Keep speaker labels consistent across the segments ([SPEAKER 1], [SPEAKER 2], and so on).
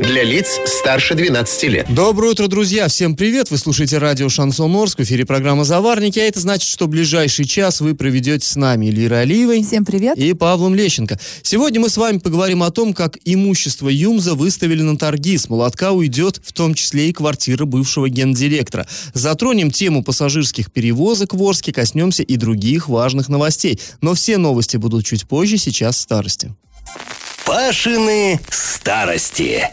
[SPEAKER 1] Для лиц старше 12 лет.
[SPEAKER 2] Доброе утро, друзья! Всем привет! Вы слушаете радио «Шансон Орск», в эфире программа «Заварники», а это значит, что ближайший час вы проведете с нами Эльвирой Алиевой
[SPEAKER 3] Всем привет.
[SPEAKER 2] и Павлом Лещенко. Сегодня мы с вами поговорим о том, как имущество ЮМЗа выставили на торги. С молотка уйдет в том числе и квартира бывшего гендиректора. Затронем тему пассажирских перевозок в Орске, коснемся и других важных новостей. Но все новости будут чуть позже, сейчас в старости.
[SPEAKER 4] Пашины старости.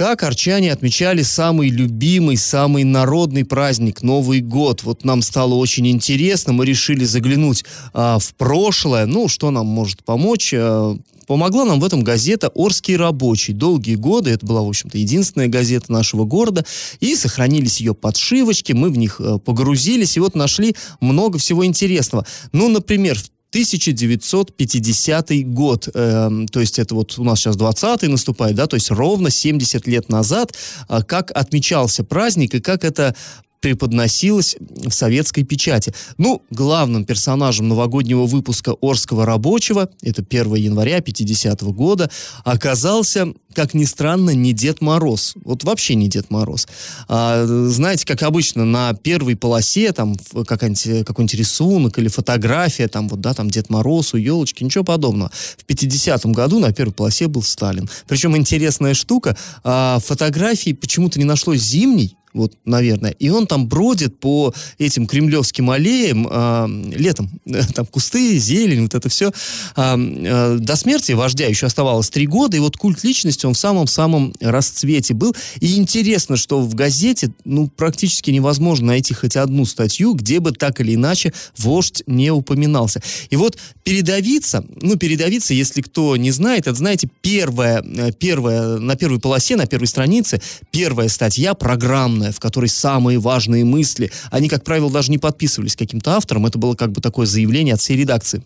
[SPEAKER 2] Как арчане отмечали самый любимый, самый народный праздник Новый год? Вот нам стало очень интересно, мы решили заглянуть а, в прошлое. Ну, что нам может помочь? А, помогла нам в этом газета «Орский рабочий». Долгие годы, это была, в общем-то, единственная газета нашего города, и сохранились ее подшивочки, мы в них э, погрузились, и вот нашли много всего интересного. Ну, например, в 1950 год, э, то есть это вот у нас сейчас 20-й наступает, да, то есть ровно 70 лет назад, э, как отмечался праздник и как это преподносилось в советской печати. Ну, главным персонажем новогоднего выпуска «Орского рабочего», это 1 января 50 -го года, оказался, как ни странно, не Дед Мороз. Вот вообще не Дед Мороз. А, знаете, как обычно, на первой полосе там какой-нибудь, какой-нибудь рисунок или фотография, там вот, да, там Дед Мороз у елочки, ничего подобного. В 50-м году на первой полосе был Сталин. Причем интересная штука, а, фотографии почему-то не нашлось зимней, вот, наверное. И он там бродит по этим кремлевским аллеям э, летом. Там кусты, зелень, вот это все. Э, э, до смерти вождя еще оставалось три года, и вот культ личности он в самом-самом расцвете был. И интересно, что в газете, ну, практически невозможно найти хоть одну статью, где бы так или иначе вождь не упоминался. И вот передавиться, ну, передавиться, если кто не знает, это, знаете, первая, первая, на первой полосе, на первой странице, первая статья программная, в которой самые важные мысли, они, как правило, даже не подписывались каким-то автором, это было как бы такое заявление от всей редакции.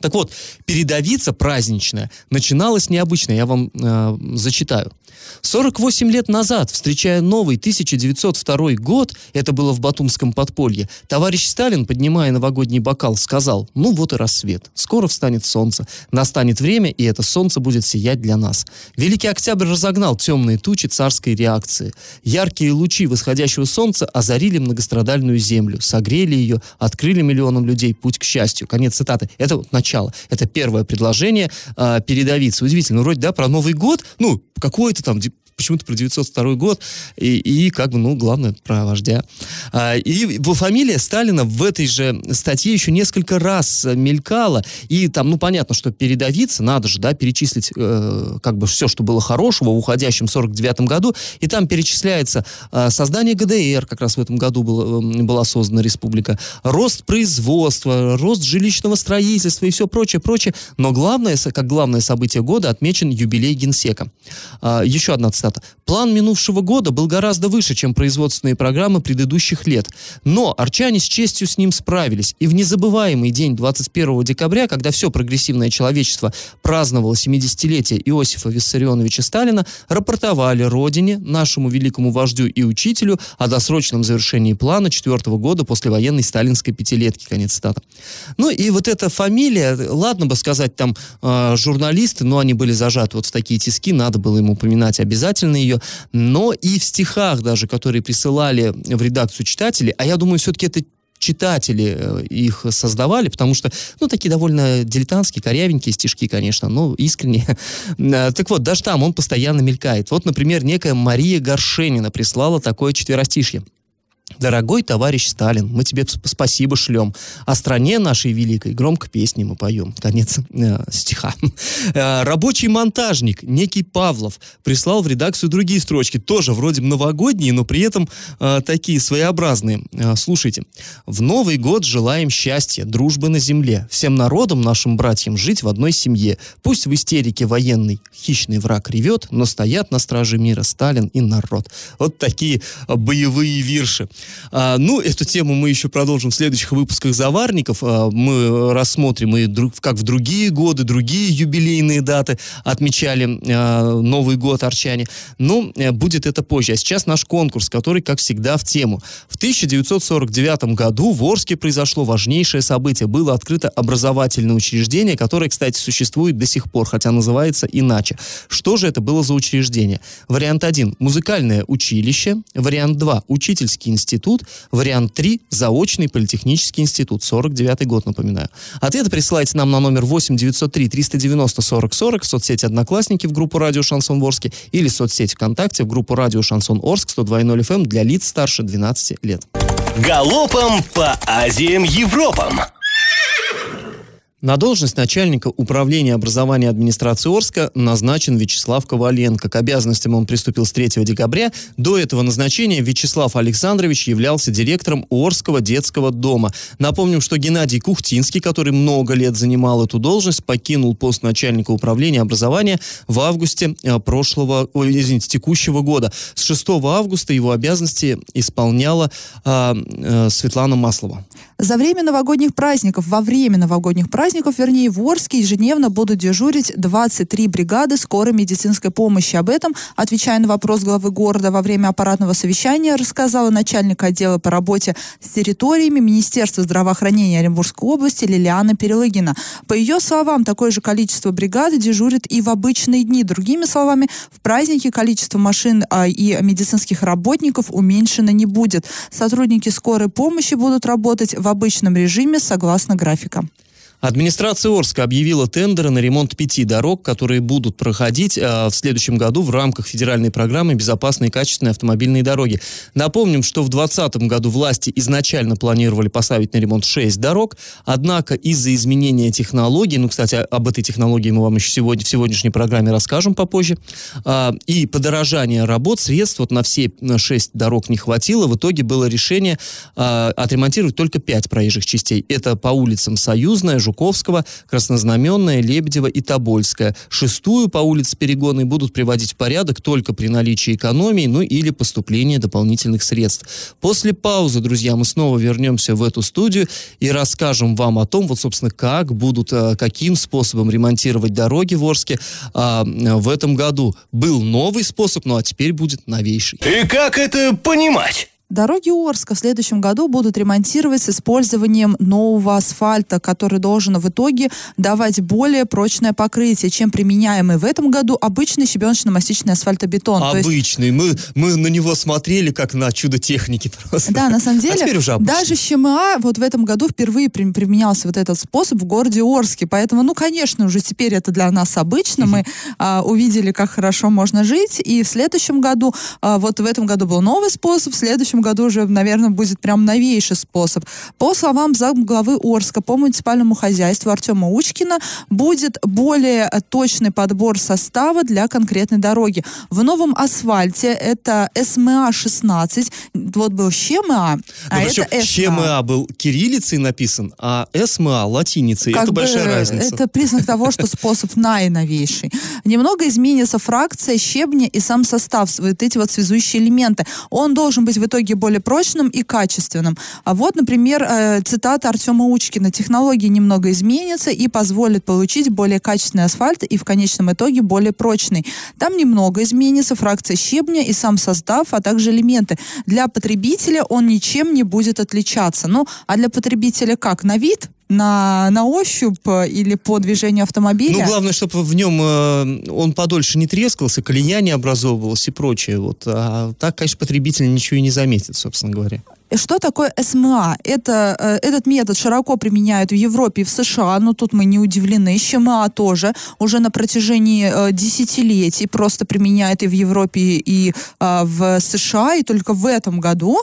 [SPEAKER 2] Так вот, передовица праздничная начиналась необычно, я вам э, зачитаю. 48 лет назад, встречая новый 1902 год, это было в Батумском подполье, товарищ Сталин, поднимая новогодний бокал, сказал, ну вот и рассвет, скоро встанет солнце, настанет время, и это солнце будет сиять для нас. Великий Октябрь разогнал темные тучи царской реакции. Яркие лучи восходящего солнца озарили многострадальную землю, согрели ее, открыли миллионам людей путь к счастью. Конец цитаты. Это вот начало. Это первое предложение э, передовицы. Удивительно, вроде, да, про Новый год, ну, какой-то там почему-то про 902 год, и, и как бы, ну, главное, про вождя. А, и фамилия Сталина в этой же статье еще несколько раз мелькала, и там, ну, понятно, что передавиться, надо же, да, перечислить э, как бы все, что было хорошего в уходящем 49 году, и там перечисляется э, создание ГДР, как раз в этом году было, э, была создана республика, рост производства, рост жилищного строительства и все прочее, прочее, но главное, как главное событие года отмечен юбилей Генсека. Э, еще одна цитата цитата. «План минувшего года был гораздо выше, чем производственные программы предыдущих лет. Но арчане с честью с ним справились. И в незабываемый день 21 декабря, когда все прогрессивное человечество праздновало 70-летие Иосифа Виссарионовича Сталина, рапортовали Родине, нашему великому вождю и учителю о досрочном завершении плана четвертого года после военной сталинской пятилетки». Конец цитаты. Ну и вот эта фамилия, ладно бы сказать там э, журналисты, но они были зажаты вот в такие тиски, надо было им упоминать обязательно обязательно ее, но и в стихах даже, которые присылали в редакцию читатели, а я думаю, все-таки это читатели э, их создавали, потому что, ну, такие довольно дилетантские, корявенькие стишки, конечно, но искренние. Э, так вот, даже там он постоянно мелькает. Вот, например, некая Мария Горшенина прислала такое четверостишье. Дорогой товарищ Сталин, мы тебе спасибо шлем. О стране нашей великой громко песни мы поем. Конец э, стиха. Э, рабочий монтажник, некий Павлов, прислал в редакцию другие строчки. Тоже вроде новогодние, но при этом э, такие своеобразные. Э, слушайте. В Новый год желаем счастья, дружбы на земле. Всем народам, нашим братьям, жить в одной семье. Пусть в истерике военный хищный враг ревет, но стоят на страже мира Сталин и народ. Вот такие боевые вирши. А, ну, эту тему мы еще продолжим в следующих выпусках «Заварников». А, мы рассмотрим и как в другие годы, другие юбилейные даты отмечали а, Новый год арчане. Но э, будет это позже. А сейчас наш конкурс, который, как всегда, в тему. В 1949 году в Орске произошло важнейшее событие. Было открыто образовательное учреждение, которое, кстати, существует до сих пор, хотя называется иначе. Что же это было за учреждение? Вариант 1 – музыкальное училище. Вариант 2 – учительский институт. Вариант 3 – заочный политехнический институт. 49 год, напоминаю. Ответы присылайте нам на номер 8 903 390 40 40 в соцсети «Одноклассники» в группу «Радио Шансон Орске» или в соцсети ВКонтакте в группу «Радио Шансон Орск» 102.0 FM для лиц старше 12 лет.
[SPEAKER 4] Галопом по Азиям Европам!
[SPEAKER 2] На должность начальника управления образования администрации Орска назначен Вячеслав Коваленко. К обязанностям он приступил с 3 декабря. До этого назначения Вячеслав Александрович являлся директором Орского детского дома. Напомним, что Геннадий Кухтинский, который много лет занимал эту должность, покинул пост начальника управления образования в августе э, прошлого, ой, извините, текущего года. С 6 августа его обязанности исполняла э, э, Светлана Маслова.
[SPEAKER 3] За время новогодних праздников, во время новогодних праздников, вернее, в Орске ежедневно будут дежурить 23 бригады скорой медицинской помощи. Об этом, отвечая на вопрос главы города во время аппаратного совещания, рассказала начальник отдела по работе с территориями Министерства здравоохранения Оренбургской области Лилиана Перелыгина. По ее словам, такое же количество бригад дежурит и в обычные дни. Другими словами, в праздники количество машин а, и медицинских работников уменьшено не будет. Сотрудники скорой помощи будут работать в обычном режиме согласно графика.
[SPEAKER 2] Администрация Орска объявила тендеры на ремонт пяти дорог, которые будут проходить э, в следующем году в рамках федеральной программы «Безопасные и качественные автомобильные дороги». Напомним, что в 2020 году власти изначально планировали поставить на ремонт 6 дорог, однако из-за изменения технологий, ну, кстати, об этой технологии мы вам еще сегодня в сегодняшней программе расскажем попозже, э, и подорожание работ, средств вот на все 6 дорог не хватило. В итоге было решение э, отремонтировать только 5 проезжих частей. Это по улицам Союзная, Жуковского, Краснознаменная, Лебедева и Тобольская. Шестую по улице Перегонной будут приводить в порядок только при наличии экономии, ну или поступления дополнительных средств. После паузы, друзья, мы снова вернемся в эту студию и расскажем вам о том, вот, собственно, как будут, э, каким способом ремонтировать дороги в Орске а, в этом году. Был новый способ, ну а теперь будет новейший.
[SPEAKER 4] И как это понимать?
[SPEAKER 3] Дороги Орска в следующем году будут ремонтировать с использованием нового асфальта, который должен в итоге давать более прочное покрытие, чем применяемый в этом году обычный щебеночно-мастичный асфальтобетон.
[SPEAKER 2] Обычный. Есть... Мы, мы на него смотрели как на чудо техники просто.
[SPEAKER 3] Да, на самом а деле, а уже даже ЩМА вот в этом году впервые применялся вот этот способ в городе Орске. Поэтому, ну, конечно, уже теперь это для нас обычно. Мы а, увидели, как хорошо можно жить. И в следующем году, а, вот в этом году был новый способ, в следующем следующем году уже, наверное, будет прям новейший способ. По словам главы Орска по муниципальному хозяйству Артема Учкина, будет более точный подбор состава для конкретной дороги. В новом асфальте это СМА-16, вот был ЩМА, а
[SPEAKER 2] Но это СМА. ЩМА был кириллицей написан, а СМА латиницей. Как это большая разница.
[SPEAKER 3] Это признак того, что способ наиновейший. Немного изменится фракция щебня и сам состав, вот эти вот связующие элементы. Он должен быть в итоге итоге более прочным и качественным. А вот, например, э, цитата Артема Учкина. Технологии немного изменятся и позволят получить более качественный асфальт и в конечном итоге более прочный. Там немного изменится фракция щебня и сам состав, а также элементы. Для потребителя он ничем не будет отличаться. Ну, а для потребителя как? На вид? На, на ощупь э, или по движению автомобиля.
[SPEAKER 2] Ну, главное, чтобы в нем э, он подольше не трескался, колея не образовывалась и прочее. Вот. А так, конечно, потребитель ничего и не заметит, собственно говоря.
[SPEAKER 3] Что такое СМА? Это, э, этот метод широко применяют в Европе и в США, но тут мы не удивлены. ЩМА тоже уже на протяжении э, десятилетий просто применяет и в Европе, и э, в США, и только в этом году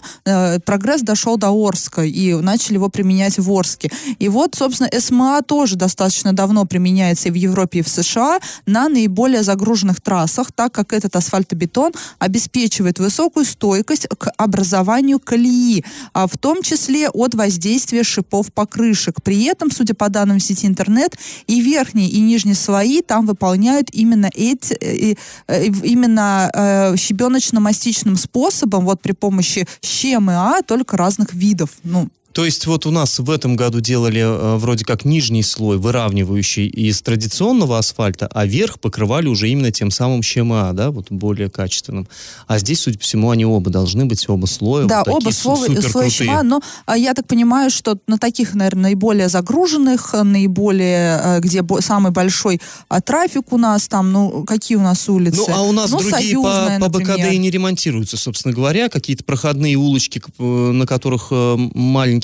[SPEAKER 3] прогресс дошел до Орска, и начали его применять в Орске. И вот, собственно, СМА тоже достаточно давно применяется и в Европе, и в США на наиболее загруженных трассах, так как этот асфальтобетон обеспечивает высокую стойкость к образованию колеи а в том числе от воздействия шипов покрышек. При этом, судя по данным сети интернет, и верхние, и нижние слои там выполняют именно эти, э, э, именно э, щебеночно-мастичным способом, вот при помощи щем и А, только разных видов. Ну,
[SPEAKER 2] то есть вот у нас в этом году делали э, вроде как нижний слой, выравнивающий из традиционного асфальта, а верх покрывали уже именно тем самым ЩМА, да, вот более качественным. А здесь, судя по всему, они оба должны быть, оба слоя.
[SPEAKER 3] Да,
[SPEAKER 2] вот
[SPEAKER 3] оба слоя, слоя ЩМА, но а, я так понимаю, что на таких, наверное, наиболее загруженных, наиболее, э, где самый большой а, трафик у нас там, ну, какие у нас улицы?
[SPEAKER 2] Ну, а у нас
[SPEAKER 3] ну,
[SPEAKER 2] другие
[SPEAKER 3] Союзная,
[SPEAKER 2] по, по
[SPEAKER 3] например.
[SPEAKER 2] БКД и не ремонтируются, собственно говоря, какие-то проходные улочки, э, на которых э,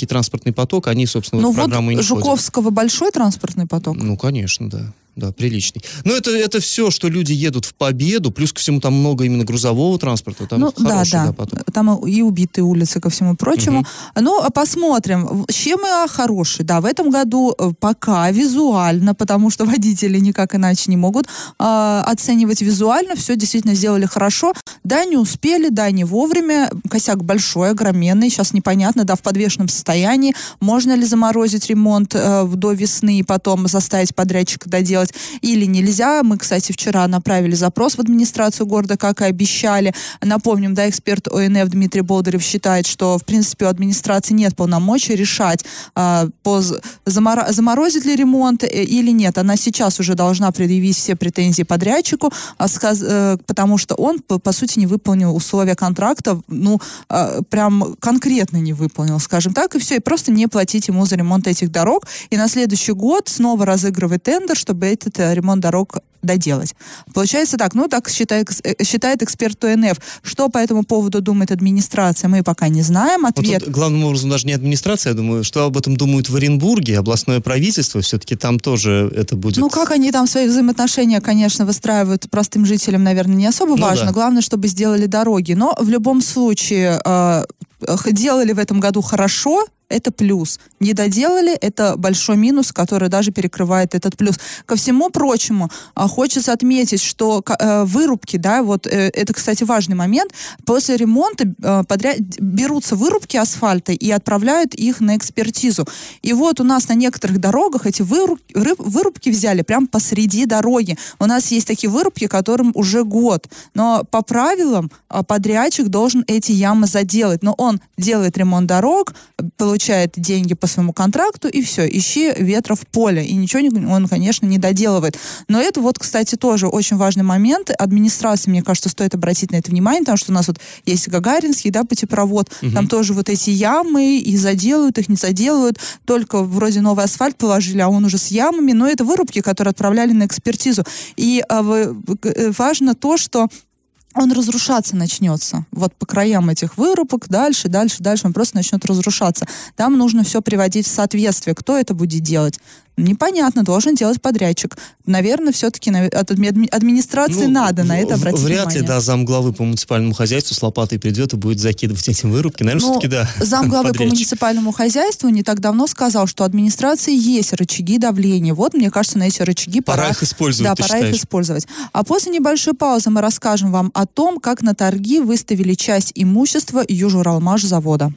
[SPEAKER 2] маленький транспортный поток, они, собственно, в
[SPEAKER 3] Ну
[SPEAKER 2] эту программу и
[SPEAKER 3] вот
[SPEAKER 2] не.
[SPEAKER 3] Жуковского большой транспортный поток?
[SPEAKER 2] Ну, конечно, да. Да, приличный. Но это, это все, что люди едут в победу, плюс ко всему там много именно грузового транспорта, там
[SPEAKER 3] ну да,
[SPEAKER 2] хороший,
[SPEAKER 3] да,
[SPEAKER 2] да, поток.
[SPEAKER 3] там и убитые улицы ко всему прочему.
[SPEAKER 2] Мгм.
[SPEAKER 3] Ну, а посмотрим. ЩМА хороший, да, в этом году э, пока визуально, потому что водители никак иначе не могут а, оценивать визуально, все действительно сделали хорошо. Да, не успели, да, не вовремя. Косяк большой, огроменный, сейчас непонятно, да, в подвешенном состоянии. Можно ли заморозить ремонт э, до весны и потом заставить подрядчика доделать или нельзя. Мы, кстати, вчера направили запрос в администрацию города, как и обещали. Напомним, да, эксперт ОНФ Дмитрий Болдырев считает, что, в принципе, у администрации нет полномочий решать, а, по, замора- заморозить ли ремонт э, или нет. Она сейчас уже должна предъявить все претензии подрядчику, а сказ- э, потому что он, по, по сути, не выполнил условия контракта, ну, а, прям конкретно не выполнил, скажем так, и все, и просто не платить ему за ремонт этих дорог. И на следующий год снова разыгрывает тендер, чтобы этот э, ремонт дорог доделать. Получается так, ну так считает, э, считает эксперт ОНФ. Что по этому поводу думает администрация, мы пока не знаем.
[SPEAKER 2] Вот
[SPEAKER 3] Ответ
[SPEAKER 2] тут главным образом даже не администрация, я думаю, что об этом думают в Оренбурге, областное правительство, все-таки там тоже это будет...
[SPEAKER 3] Ну, как они там свои взаимоотношения, конечно, выстраивают простым жителям, наверное, не особо
[SPEAKER 2] Ну
[SPEAKER 3] важно.
[SPEAKER 2] да.
[SPEAKER 3] Главное, чтобы сделали дороги. Но в любом случае, э, э, делали в этом году хорошо, это плюс. Не доделали, это большой минус, который даже перекрывает этот плюс. Ко всему прочему, а, хочется отметить, что э, вырубки, да, вот э, это, кстати, важный момент. После ремонта э, подряд берутся вырубки асфальта и отправляют их на экспертизу. И вот у нас на некоторых дорогах эти выруб- рыб- вырубки взяли прямо посреди дороги. У нас есть такие вырубки, которым уже год. Но по правилам а, подрядчик должен эти ямы заделать. Но он делает ремонт дорог, получает деньги по своему контракту, и все, ищи ветра в поле. И ничего он, конечно, не доделывает. Но это вот, кстати, тоже очень важный момент. Администрации, мне кажется, стоит обратить на это внимание, потому что у нас вот есть Гагаринский, да, путепровод, там тоже вот эти ямы, и заделают их, не заделают, только вроде новый асфальт положили, а он уже с ямами, но это вырубки, которые отправляли на экспертизу. И а, э, важно то, что он разрушаться начнется. Вот по краям этих вырубок, дальше, дальше, дальше он просто начнет разрушаться. Там нужно все приводить в соответствие. Кто это будет делать? Непонятно, должен делать подрядчик. Наверное, все-таки от адми- администрации
[SPEAKER 2] Ну,
[SPEAKER 3] надо на это обратить
[SPEAKER 2] Вряд
[SPEAKER 3] внимание.
[SPEAKER 2] ли, да, замглавы по муниципальному хозяйству с лопатой придет и будет закидывать эти вырубки. Наверное,
[SPEAKER 3] Ну,
[SPEAKER 2] все-таки да.
[SPEAKER 3] Замглавы по
[SPEAKER 2] подрядчик.
[SPEAKER 3] муниципальному хозяйству не так давно сказал, что у администрации есть рычаги давления. Вот, мне кажется, на эти рычаги
[SPEAKER 2] Пора
[SPEAKER 3] пора,
[SPEAKER 2] их использовать,
[SPEAKER 3] да,
[SPEAKER 2] ты
[SPEAKER 3] пора
[SPEAKER 2] считаешь?
[SPEAKER 3] их использовать. А после небольшой паузы мы расскажем вам о том, как на торги выставили часть имущества Южуралмаш завода.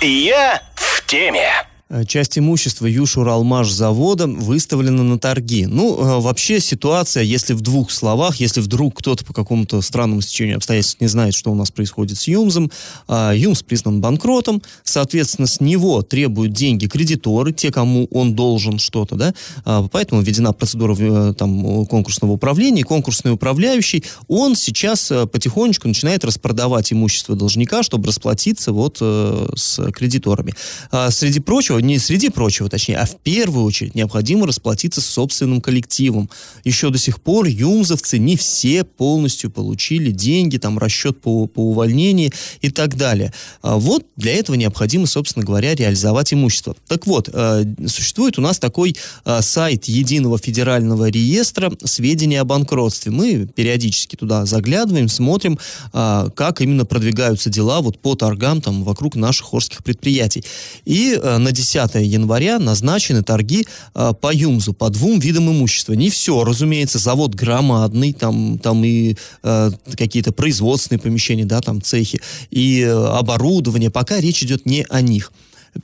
[SPEAKER 4] Я в теме.
[SPEAKER 2] Э, Часть имущества Юж-Уралмаш завода выставлена на торги. Ну, э, вообще ситуация, если в двух словах, если вдруг кто-то по какому-то странному стечению обстоятельств не знает, что у нас происходит с Юмзом, а, Юмз признан банкротом, соответственно, с него требуют деньги кредиторы, те, кому он должен что-то, да, А, поэтому введена процедура э, там, конкурсного управления, конкурсный управляющий, он сейчас потихонечку начинает распродавать имущество должника, чтобы расплатиться вот с кредиторами. А, Среди прочего, не среди прочего, точнее, а в первую очередь необходимо расплатиться с собственным коллективом. Еще до сих пор юмзовцы не все полностью получили деньги, там расчет по, по увольнению и так далее. А Вот для этого необходимо, собственно говоря, реализовать имущество. Так вот, э, существует у нас такой э, сайт Единого федерального реестра сведений о банкротстве. Мы периодически туда заглядываем, смотрим, а, как именно продвигаются дела вот по торгам там вокруг наших орских предприятий. И э, на 10 10 января назначены торги а, по ЮМЗу, по двум видам имущества. Не все, разумеется, завод громадный, там, там и а, какие-то производственные помещения, да, там цехи, и а, оборудование, пока речь идет не о них.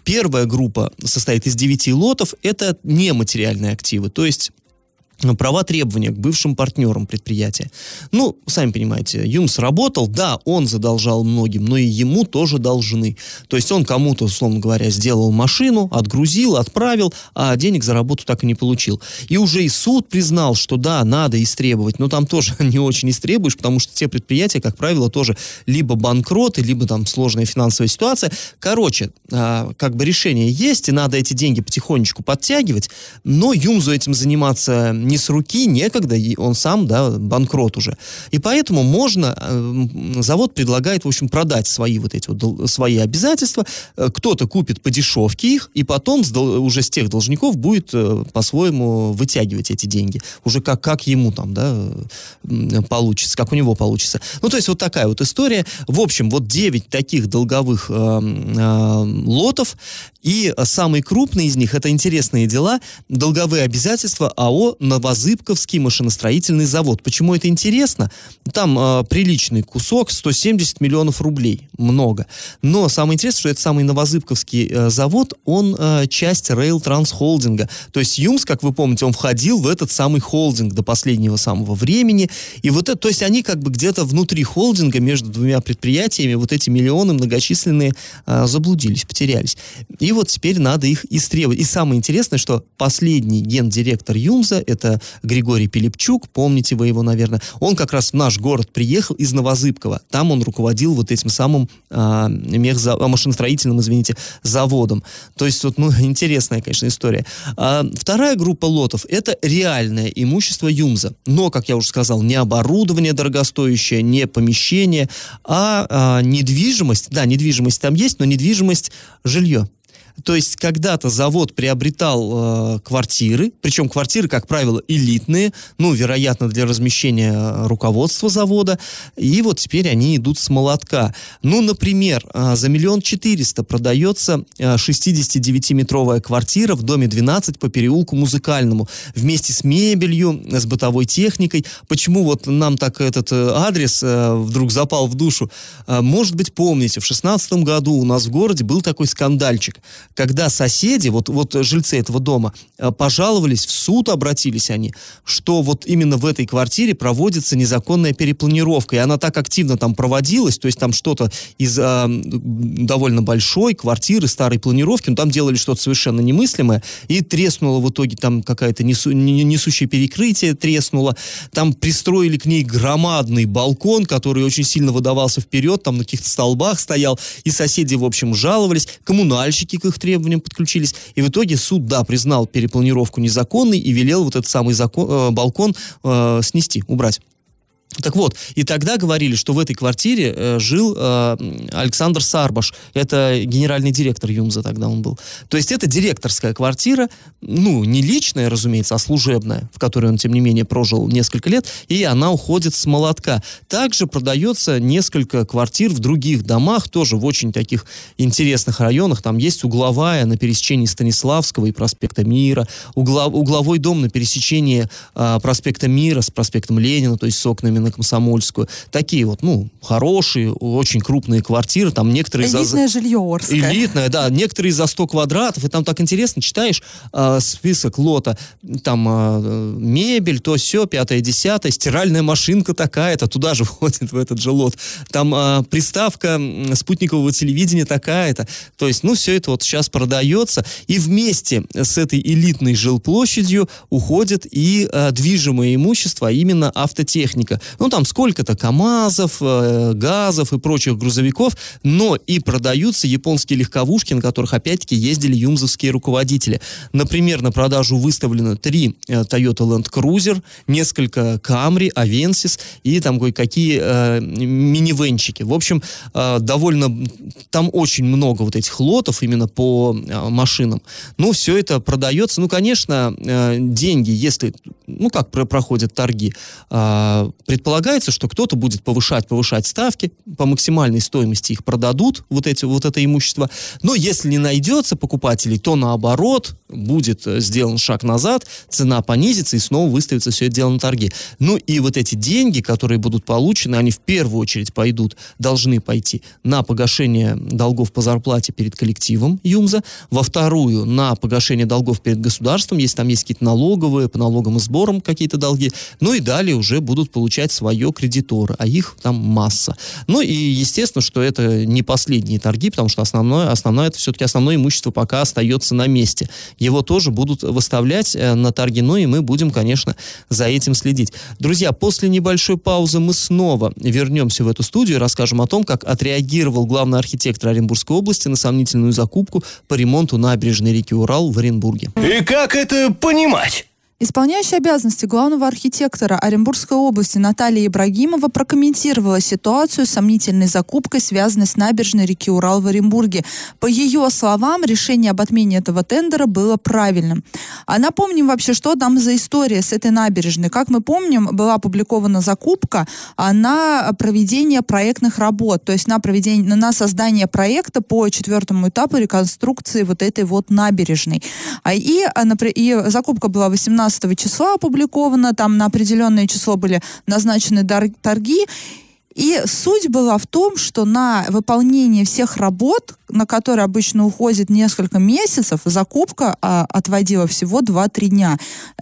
[SPEAKER 2] Первая группа состоит из 9 лотов, это нематериальные активы, то есть права требования к бывшим партнерам предприятия. Ну, сами понимаете, ЮМС работал, да, он задолжал многим, но и ему тоже должны. То есть он кому-то, условно говоря, сделал машину, отгрузил, отправил, а денег за работу так и не получил. И уже и суд признал, что да, надо истребовать, но там тоже не очень истребуешь, потому что те предприятия, как правило, тоже либо банкроты, либо там сложная финансовая ситуация. Короче, а, как бы решение есть, и надо эти деньги потихонечку подтягивать, но ЮМЗу этим заниматься не с руки, некогда, он сам, да, банкрот уже. И поэтому можно, э, завод предлагает, в общем, продать свои вот эти вот, свои обязательства, э, кто-то купит по дешевке их, и потом уже с тех должников будет э, по-своему вытягивать эти деньги. Уже как, как ему там, да, получится, как у него получится. Ну, то есть вот такая вот история. В общем, вот 9 таких долговых э, э, лотов, и самый крупный из них, это интересные дела, долговые обязательства АО Новозыбковский машиностроительный завод. Почему это интересно? Там э, приличный кусок, 170 миллионов рублей, много. Но самое интересное, что это самый Новозыбковский э, завод, он э, часть Rail Транс Холдинга. То есть ЮМС, как вы помните, он входил в этот самый холдинг до последнего самого времени. И вот это, то есть они как бы где-то внутри холдинга между двумя предприятиями вот эти миллионы многочисленные э, заблудились, потерялись. И вот теперь надо их истребовать. И самое интересное, что последний гендиректор ЮМЗа, это Григорий Пилипчук, помните вы его, наверное, он как раз в наш город приехал из Новозыбкова. Там он руководил вот этим самым а, мехза... А, машиностроительным, извините, заводом. То есть вот, ну, интересная, конечно, история. А, вторая группа лотов – это реальное имущество ЮМЗа. Но, как я уже сказал, не оборудование дорогостоящее, не помещение, а, а недвижимость. Да, недвижимость там есть, но недвижимость – жилье. То есть когда-то завод приобретал э, квартиры, причем квартиры, как правило, элитные, ну, вероятно, для размещения э, руководства завода, и вот теперь они идут с молотка. Ну, например, э, за миллион четыреста продается э, 69-метровая квартира в доме 12 по переулку Музыкальному, вместе с мебелью, с бытовой техникой. Почему вот нам так этот э, адрес э, вдруг запал в душу? Э, может быть, помните, в шестнадцатом году у нас в городе был такой скандальчик – когда соседи, вот, вот жильцы этого дома, э, пожаловались в суд, обратились они, что вот именно в этой квартире проводится незаконная перепланировка, и она так активно там проводилась, то есть там что-то из э, довольно большой квартиры, старой планировки, ну там делали что-то совершенно немыслимое, и треснуло в итоге там какая-то несу, несущее перекрытие треснуло, там пристроили к ней громадный балкон, который очень сильно выдавался вперед, там на каких-то столбах стоял, и соседи, в общем, жаловались, коммунальщики к их требованиям подключились. И в итоге суд, да, признал перепланировку незаконной и велел вот этот самый закон, э, балкон э, снести, убрать. Так вот, и тогда говорили, что в этой квартире э, жил э, Александр Сарбаш. Это генеральный директор ЮМЗа тогда он был. То есть это директорская квартира, ну, не личная, разумеется, а служебная, в которой он, тем не менее, прожил несколько лет, и она уходит с молотка. Также продается несколько квартир в других домах, тоже в очень таких интересных районах. Там есть угловая на пересечении Станиславского и проспекта Мира, угла, угловой дом на пересечении э, проспекта Мира с проспектом Ленина, то есть с окнами на Комсомольскую. Такие вот, ну, хорошие, очень крупные квартиры. Там некоторые...
[SPEAKER 3] Элитное за... жилье Орское.
[SPEAKER 2] Элитное, да. Некоторые за 100 квадратов. И там так интересно, читаешь э, список лота. Там э, мебель, то все, пятое, десятое. Стиральная машинка такая-то. Туда же входит в этот же лот. Там э, приставка спутникового телевидения такая-то. То есть, ну, все это вот сейчас продается. И вместе с этой элитной жилплощадью уходит и э, движимое имущество, а именно автотехника. Ну, там сколько-то КАМАЗов, э, ГАЗов и прочих грузовиков, но и продаются японские легковушки, на которых, опять-таки, ездили юмзовские руководители. Например, на продажу выставлено три э, Toyota Land Cruiser, несколько Camry, Avensis и там кое-какие э, минивенчики. В общем, э, довольно... Там очень много вот этих лотов именно по э, машинам. Ну, все это продается. Ну, конечно, э, деньги, если... Ну, как про проходят торги? Э, Предполагается, что кто-то будет повышать, повышать ставки, по максимальной стоимости их продадут, вот, эти, вот это имущество. Но если не найдется покупателей, то наоборот, будет э, сделан шаг назад, цена понизится и снова выставится все это дело на торги. Ну и вот эти деньги, которые будут получены, они в первую очередь пойдут, должны пойти на погашение долгов по зарплате перед коллективом ЮМЗа, во вторую на погашение долгов перед государством, если там есть какие-то налоговые, по налогам и сборам какие-то долги, ну и далее уже будут получать свое кредиторы, а их там масса. Ну и естественно, что это не последние торги, потому что основное, основное это все-таки основное имущество пока остается на месте его тоже будут выставлять э, на торги, ну и мы будем, конечно, за этим следить. Друзья, после небольшой паузы мы снова вернемся в эту студию и расскажем о том, как отреагировал главный архитектор Оренбургской области на сомнительную закупку по ремонту набережной реки Урал в Оренбурге.
[SPEAKER 4] И как это понимать?
[SPEAKER 3] Исполняющая обязанности главного архитектора Оренбургской области Наталья Ибрагимова прокомментировала ситуацию с сомнительной закупкой, связанной с набережной реки Урал в Оренбурге. По ее словам, решение об отмене этого тендера было правильным. А напомним вообще, что там за история с этой набережной. Как мы помним, была опубликована закупка на проведение проектных работ, то есть на, проведение, на создание проекта по четвертому этапу реконструкции вот этой вот набережной. А И, а, и закупка была 18 15 числа опубликовано, там на определенное число были назначены торги, и суть была в том, что на выполнение всех работ, на которые обычно уходит несколько месяцев, закупка а, отводила всего 2-3 дня.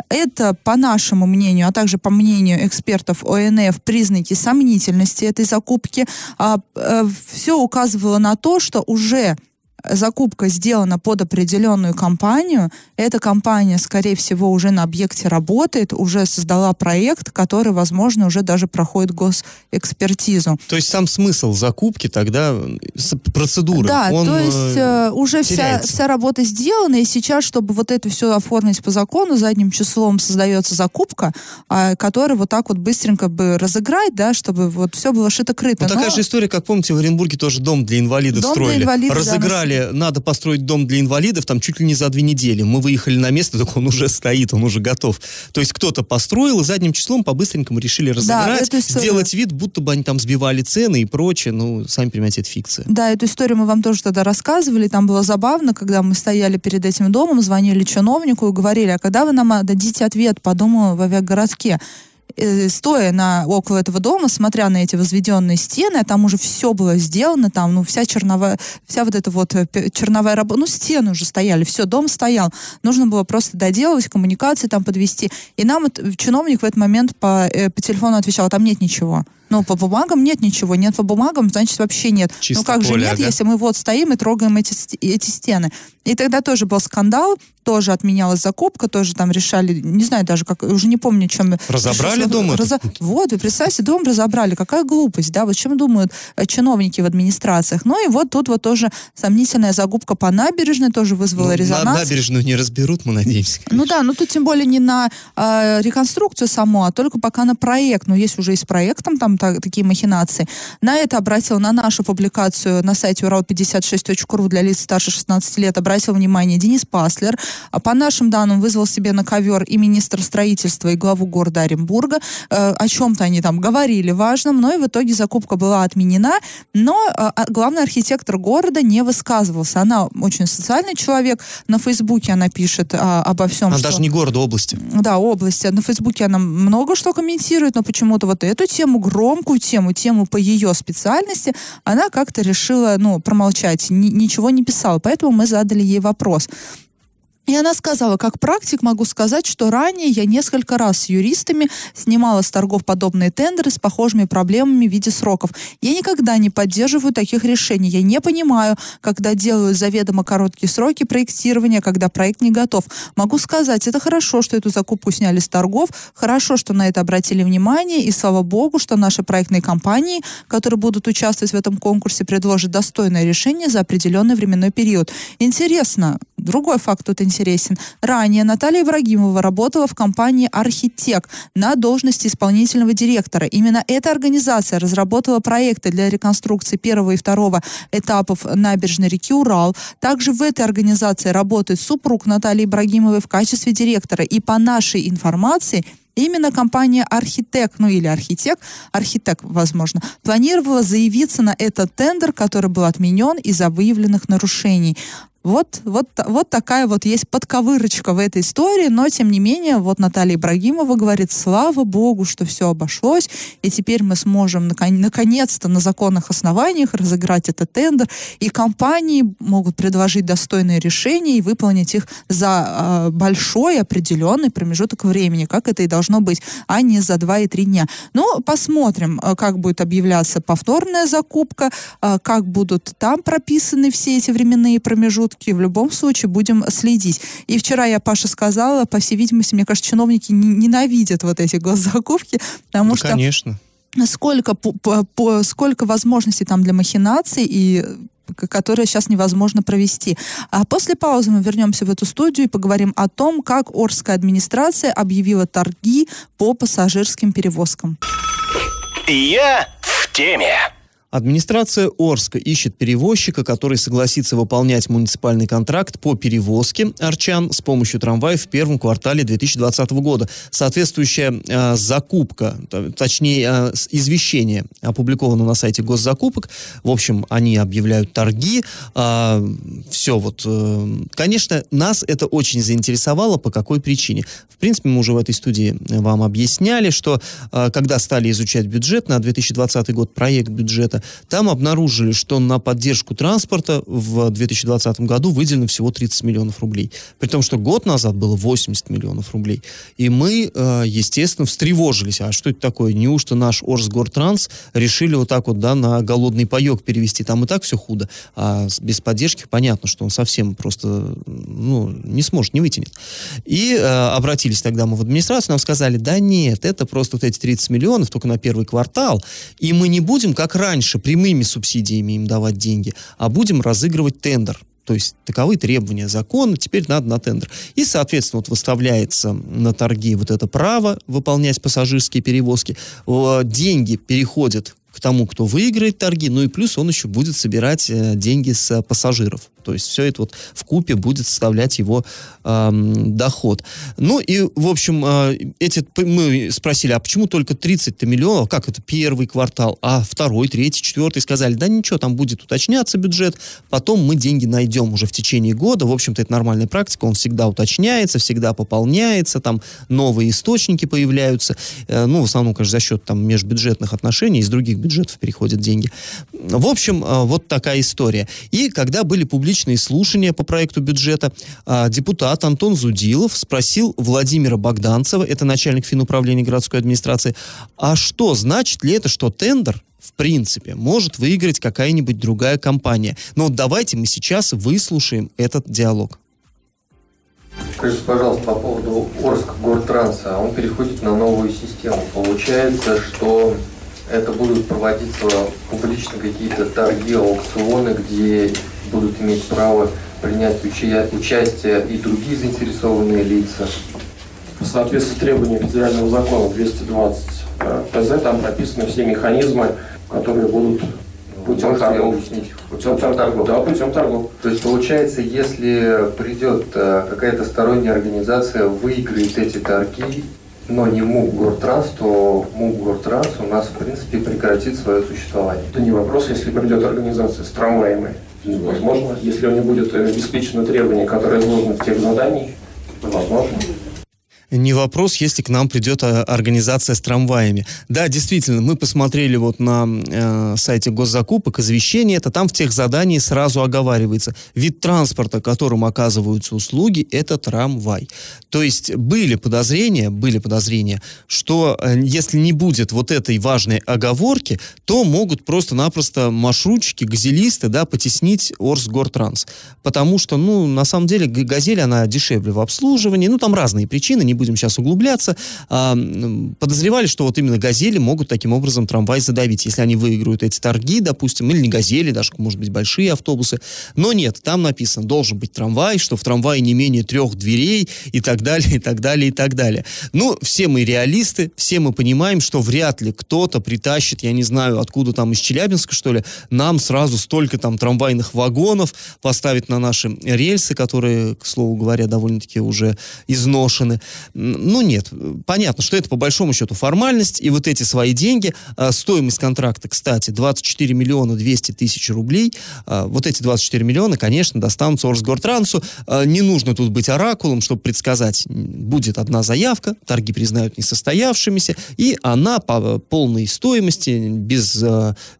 [SPEAKER 3] Это, по нашему мнению, а также по мнению экспертов ОНФ, признаки сомнительности этой закупки. А, а, все указывало на то, что уже закупка сделана под определенную компанию, эта компания, скорее всего, уже на объекте работает, уже создала проект, который, возможно, уже даже проходит госэкспертизу.
[SPEAKER 2] То есть сам смысл закупки тогда, процедуры,
[SPEAKER 3] Да,
[SPEAKER 2] он
[SPEAKER 3] то есть э, уже вся, вся работа сделана, и сейчас, чтобы вот это все оформить по закону, задним числом создается закупка, э, которая вот так вот быстренько бы разыграть, да, чтобы вот все было шито-крыто.
[SPEAKER 2] Ну, такая же история, как помните, в Оренбурге тоже дом для инвалидов
[SPEAKER 3] дом
[SPEAKER 2] строили.
[SPEAKER 3] Для инвалидов,
[SPEAKER 2] Разыграли сказали, надо построить дом для инвалидов, там чуть ли не за две недели. Мы выехали на место, так он уже стоит, он уже готов. То есть кто-то построил, и задним числом по-быстренькому решили разыграть, да, сделать вид, будто бы они там сбивали цены и прочее. Ну, сами понимаете, это фикция.
[SPEAKER 3] Да, эту историю мы вам тоже тогда рассказывали. Там было забавно, когда мы стояли перед этим домом, звонили чиновнику и говорили, а когда вы нам дадите ответ по дому в авиагородке? Э, стоя на, около этого дома, смотря на эти возведенные стены, а там уже все было сделано, там, ну, вся черновая, вся вот эта вот э, черновая работа, ну, стены уже стояли, все, дом стоял. Нужно было просто доделать, коммуникации там подвести. И нам вот, чиновник в этот момент по, э, по телефону отвечал, там нет ничего. Ну, по бумагам нет ничего, нет по бумагам, значит, вообще нет.
[SPEAKER 2] Чисто
[SPEAKER 3] ну, как
[SPEAKER 2] поле,
[SPEAKER 3] же нет,
[SPEAKER 2] ага.
[SPEAKER 3] если мы вот стоим и трогаем эти, эти стены. И тогда тоже был скандал, тоже отменялась закупка, тоже там решали, не знаю даже, как, уже не помню, чем...
[SPEAKER 2] Разобрали дом
[SPEAKER 3] разо... Вот, вы представьте, дом разобрали, какая глупость, да, вот чем думают э, чиновники в администрациях. Ну и вот тут вот тоже сомнительная закупка по набережной тоже вызвала ну, резонанс. На
[SPEAKER 2] набережную не разберут, мы надеемся.
[SPEAKER 3] Конечно. Ну да, ну тут тем более не на э, реконструкцию саму, а только пока на проект. Ну есть уже и с проектом там так, такие махинации. На это обратил, на нашу публикацию на сайте урал56.ру для лиц старше 16 лет обратил внимание Денис Паслер, а по нашим данным, вызвал себе на ковер и министр строительства, и главу города Оренбурга. Э, о чем-то они там говорили важном, но и в итоге закупка была отменена. Но э, а, главный архитектор города не высказывался. Она очень социальный человек. На Фейсбуке она пишет а, обо всем.
[SPEAKER 2] Она
[SPEAKER 3] что...
[SPEAKER 2] даже не города, области.
[SPEAKER 3] Да, области. На Фейсбуке она много что комментирует, но почему-то вот эту тему, громкую тему, тему по ее специальности, она как-то решила, ну, промолчать, ни, ничего не писала. Поэтому мы задали ей вопрос. И она сказала, как практик могу сказать, что ранее я несколько раз с юристами снимала с торгов подобные тендеры с похожими проблемами в виде сроков. Я никогда не поддерживаю таких решений. Я не понимаю, когда делают заведомо короткие сроки проектирования, когда проект не готов. Могу сказать, это хорошо, что эту закупку сняли с торгов, хорошо, что на это обратили внимание, и слава богу, что наши проектные компании, которые будут участвовать в этом конкурсе, предложат достойное решение за определенный временной период. Интересно, другой факт тут интересен. Ранее Наталья Ибрагимова работала в компании «Архитек» на должности исполнительного директора. Именно эта организация разработала проекты для реконструкции первого и второго этапов набережной реки Урал. Также в этой организации работает супруг Натальи Ибрагимовой в качестве директора. И по нашей информации, Именно компания Архитек, ну или Архитек, Архитек, возможно, планировала заявиться на этот тендер, который был отменен из-за выявленных нарушений. Вот, вот, вот такая вот есть подковырочка в этой истории, но тем не менее, вот Наталья Ибрагимова говорит, слава богу, что все обошлось, и теперь мы сможем наконец-то на законных основаниях разыграть этот тендер, и компании могут предложить достойные решения и выполнить их за э, большой определенный промежуток времени, как это и должно быть, а не за 2 и 3 дня. Ну, посмотрим, а, как будет объявляться повторная закупка, э, как будут там прописаны все эти временные промежутки, шутки. В любом случае будем следить. И вчера я Паша сказала, по всей видимости, мне кажется, чиновники ненавидят вот эти госзакупки, потому
[SPEAKER 2] ну,
[SPEAKER 3] что...
[SPEAKER 2] Конечно.
[SPEAKER 3] Сколько, по, по, сколько возможностей там для махинаций и которые сейчас невозможно провести. А после паузы мы вернемся в эту студию и поговорим о том, как Орская администрация объявила торги по пассажирским перевозкам.
[SPEAKER 4] Я в теме.
[SPEAKER 2] Администрация Орска ищет перевозчика, который согласится выполнять муниципальный контракт по перевозке арчан с помощью трамваев в первом квартале 2020 года. Соответствующая э, закупка, точнее э, извещение опубликовано на сайте госзакупок. В общем, они объявляют торги. Э, а, все вот. Э, конечно, нас это очень заинтересовало. По какой причине? В принципе, мы уже в этой студии вам объясняли, что э, когда стали изучать бюджет на 2020 год, проект бюджета, там обнаружили, что на поддержку транспорта в 2020 году выделено всего 30 миллионов рублей. При том, что год назад было 80 миллионов рублей. И мы, э, естественно, встревожились. А что это такое? Неужто наш Орсгортранс решили вот так вот, да, на голодный паек перевести? Там и так все худо. А без поддержки понятно, что он совсем просто, ну, не сможет, не вытянет. И э, обратились тогда мы в администрацию, нам сказали, да нет, это просто вот эти 30 миллионов только на первый квартал, и мы не будем, как раньше, раньше прямыми субсидиями им давать деньги, а будем разыгрывать тендер. То есть таковы требования закона, теперь надо на тендер. И, соответственно, вот выставляется на торги вот это право выполнять пассажирские перевозки. Деньги переходят к тому, кто выиграет торги, ну и плюс он еще будет собирать э, деньги с пассажиров. То есть все это вот в купе будет составлять его э, доход. Ну и, в общем, э, эти, мы спросили, а почему только 30 миллионов? Как это первый квартал? А второй, третий, четвертый? Сказали, да ничего, там будет уточняться бюджет, потом мы деньги найдем уже в течение года. В общем-то, это нормальная практика, он всегда уточняется, всегда пополняется, там новые источники появляются. Э, ну, в основном, конечно, за счет там межбюджетных отношений, из других бюджетов переходят деньги. В общем, э, вот такая история. И когда были публичные слушания по проекту бюджета, а, депутат Антон Зудилов спросил Владимира Богданцева, это начальник финуправления городской администрации, а что, значит ли это, что тендер в принципе, может выиграть какая-нибудь другая компания. Но вот давайте мы сейчас выслушаем этот диалог.
[SPEAKER 5] Скажите, пожалуйста, по поводу Орск Гортранса. Он переходит на новую систему. Получается, что это будут проводиться публично какие-то торги, аукционы, где будут иметь право принять уча участие и другие заинтересованные лица.
[SPEAKER 6] В соответствии с требованием федерального закона 220 э, ТЗ там прописаны все механизмы, которые будут путем
[SPEAKER 5] Можете
[SPEAKER 6] торгов.
[SPEAKER 5] Путем, путем торгов.
[SPEAKER 6] Да, путем торгов.
[SPEAKER 5] То есть получается, если придет э, какая-то сторонняя организация, выиграет эти торги, но не МУК Гортранс, то МУК Гортранс у нас, в принципе, прекратит свое существование.
[SPEAKER 6] Это не вопрос, если придет организация с трамваями. Возможно, если у них будет обеспечено требование, которое изложено в тех заданиях, возможно.
[SPEAKER 2] Не вопрос, если к нам придет а, организация с трамваями. Да, действительно, мы посмотрели вот на э, сайте госзакупок извещение, это там в тех заданиях сразу оговаривается. Вид транспорта, которым оказываются услуги, это трамвай. То есть были подозрения, были подозрения, что э, если не будет вот этой важной оговорки, то могут просто-напросто маршрутчики, газелисты, да, потеснить Орсгортранс. Потому что, ну, на самом деле, газель, она дешевле в обслуживании, ну, там разные причины, не будем сейчас углубляться, а, подозревали, что вот именно «Газели» могут таким образом трамвай задавить, если они выиграют эти торги, допустим, или не «Газели», даже, может быть, большие автобусы. Но нет, там написано, должен быть трамвай, что в трамвае не менее трех дверей и так далее, и так далее, и так далее. Ну, все мы реалисты, все мы понимаем, что вряд ли кто-то притащит, я не знаю, откуда там, из Челябинска, что ли, нам сразу столько там трамвайных вагонов поставить на наши рельсы, которые, к слову говоря, довольно-таки уже изношены. Ну нет, понятно, что это по большому счету формальность, и вот эти свои деньги, а, стоимость контракта, кстати, 24 миллиона 200 тысяч рублей, а, вот эти 24 миллиона, конечно, достанутся Орсгортрансу. А, не нужно тут быть оракулом, чтобы предсказать, будет одна заявка, торги признают несостоявшимися, и она по полной стоимости, без,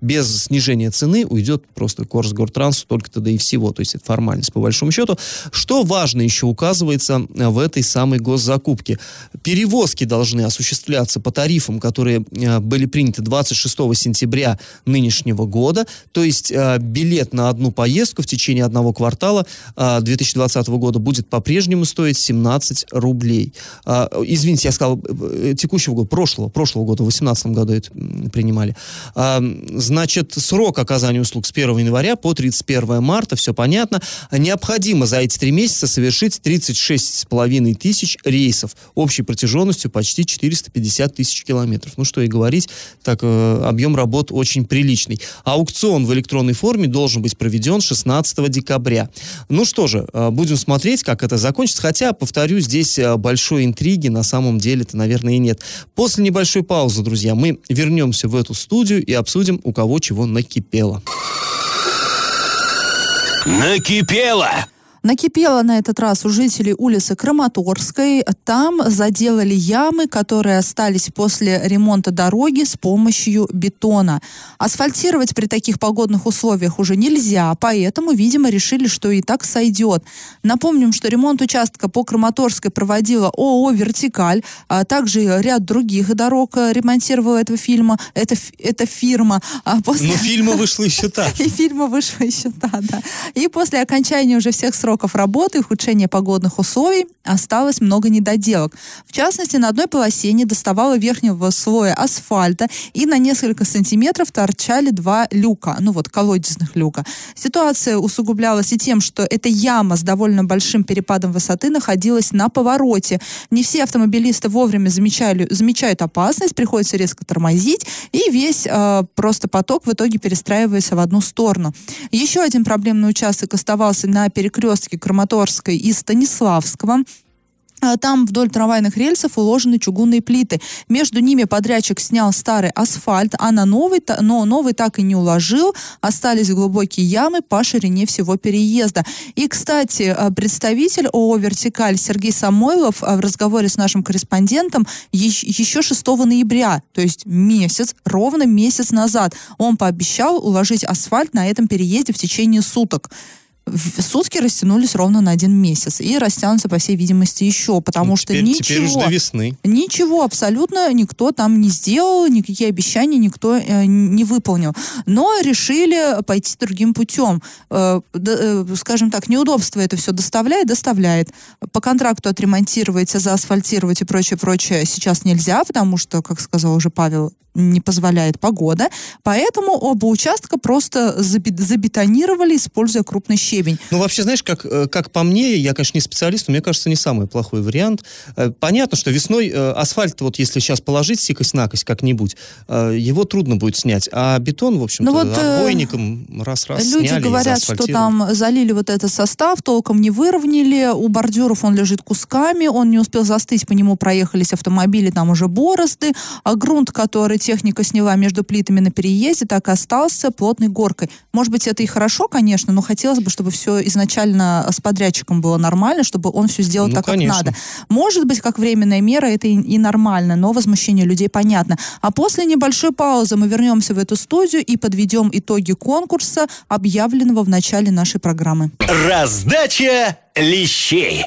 [SPEAKER 2] без снижения цены, уйдет просто к Орсгортрансу только тогда и всего, то есть это формальность по большому счету. Что важно еще указывается в этой самой госзакупке? Перевозки должны осуществляться по тарифам, которые э, были приняты 26 сентября нынешнего года, то есть э, билет на одну поездку в течение одного квартала 2020 э, года будет по-прежнему стоить 17 рублей. Извините, я сказал текущего года, прошлого, прошлого года, в 2018 году это принимали. Значит, срок оказания услуг с 1 января по 31 марта, все понятно. Необходимо за эти три месяца совершить 36,5 тысяч рейсов общей протяженностью почти 450 тысяч километров. Ну что и говорить, так э, объем работ очень приличный. Аукцион в электронной форме должен быть проведен 16 декабря. Ну что же, э, будем смотреть, как это закончится. Хотя, повторю, здесь э, большой интриги на самом деле-то, наверное, и нет. После небольшой паузы, друзья, мы вернемся в эту студию и обсудим, у кого чего накипело.
[SPEAKER 4] Накипело!
[SPEAKER 3] Накипело на этот раз у жителей улицы Краматорской. Там заделали ямы, которые остались после ремонта дороги с помощью бетона. Асфальтировать при таких погодных условиях уже нельзя, поэтому, видимо, решили, что и так сойдет. Напомним, что ремонт участка по Краматорской проводила ООО «Вертикаль», а также ряд других дорог ремонтировала этого фильма, это, эта фирма.
[SPEAKER 2] А после... Но фильма вышло еще так.
[SPEAKER 3] И фильма вышло еще так, да. И после окончания уже всех сроков сроков работы и ухудшения погодных условий осталось много недоделок. В частности, на одной полосе не доставало верхнего слоя асфальта и на несколько сантиметров торчали два люка, ну вот колодезных люка. Ситуация усугублялась и тем, что эта яма с довольно большим перепадом высоты находилась на повороте. Не все автомобилисты вовремя замечали, замечают опасность, приходится резко тормозить, и весь э, просто поток в итоге перестраивается в одну сторону. Еще один проблемный участок оставался на перекрестке перекрестке Краматорской и Станиславского а, там вдоль трамвайных рельсов уложены чугунные плиты. Между ними подрядчик снял старый асфальт, а на новый, но новый так и не уложил. Остались глубокие ямы по ширине всего переезда. И, кстати, а, представитель ООО «Вертикаль» Сергей Самойлов а, в разговоре с нашим корреспондентом еще 6 ноября, то есть месяц, ровно месяц назад, он пообещал уложить асфальт на этом переезде в течение суток сутки растянулись ровно на один месяц и растянутся, по всей видимости, еще, потому ну, что
[SPEAKER 2] теперь,
[SPEAKER 3] ничего,
[SPEAKER 2] теперь уж до весны.
[SPEAKER 3] ничего абсолютно никто там не сделал, никакие обещания никто э, не выполнил. Но решили пойти другим путем. Э, э, скажем так, неудобство это все доставляет, доставляет. По контракту отремонтировать, заасфальтировать и прочее, прочее сейчас нельзя, потому что, как сказал уже Павел, не позволяет погода. Поэтому оба участка просто забетонировали, используя крупный щебень.
[SPEAKER 2] Ну, вообще, знаешь, как, э, как по мне, я, конечно, не специалист, но мне кажется, не самый плохой вариант. Э, понятно, что весной э, асфальт, вот если сейчас положить сикость-накость как-нибудь, его трудно будет снять. А бетон, в общем-то, ну, вот, отбойником раз-раз
[SPEAKER 3] Люди
[SPEAKER 2] сняли
[SPEAKER 3] говорят, что там залили вот этот состав, толком не выровняли, у бордюров он лежит кусками, он не успел застыть, по нему проехались автомобили, там уже борозды, а грунт, который техника сняла между плитами на переезде, так и остался плотной горкой. Может быть, это и хорошо, конечно, но хотелось бы, чтобы все изначально с подрядчиком было нормально, чтобы он все сделал ну, так, конечно. как надо. Может быть, как временная мера, это и, и нормально, но возмущение людей понятно. А после небольшой паузы мы вернемся в эту студию и подведем итоги конкурса, объявленного в начале нашей программы.
[SPEAKER 4] Раздача лещей.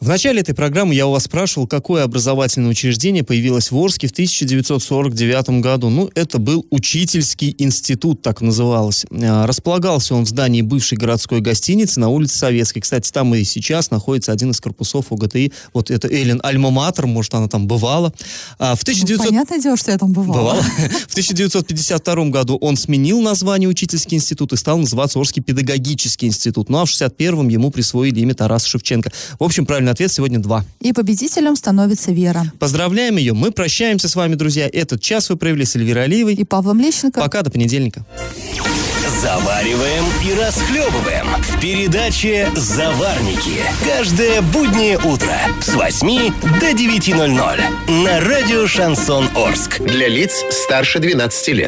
[SPEAKER 2] В начале этой программы я у вас спрашивал, какое образовательное учреждение появилось в Орске в 1949 году. Ну, это был учительский институт, так называлось. А, располагался он в здании бывшей городской гостиницы на улице Советской. Кстати, там и сейчас находится один из корпусов УГТИ. Вот это Эллен Альма-Матер, может, она там бывала.
[SPEAKER 3] А в 1900... ну, понятное дело, что я там бывала.
[SPEAKER 2] бывала. В 1952 году он сменил название учительский институт и стал называться Орский педагогический институт. Ну, а в 61-м ему присвоили имя Тараса Шевченко. В общем, правильно Правильный ответ сегодня два.
[SPEAKER 3] И победителем становится Вера.
[SPEAKER 2] Поздравляем ее. Мы прощаемся с вами, друзья. Этот час вы провели с Эльвирой Алиевой.
[SPEAKER 3] И Павлом Лещенко.
[SPEAKER 2] Пока, до понедельника.
[SPEAKER 4] Завариваем и расхлебываем в передаче «Заварники». Каждое буднее утро с 8 до 9.00 на радио «Шансон Орск».
[SPEAKER 1] Для лиц старше 12 лет.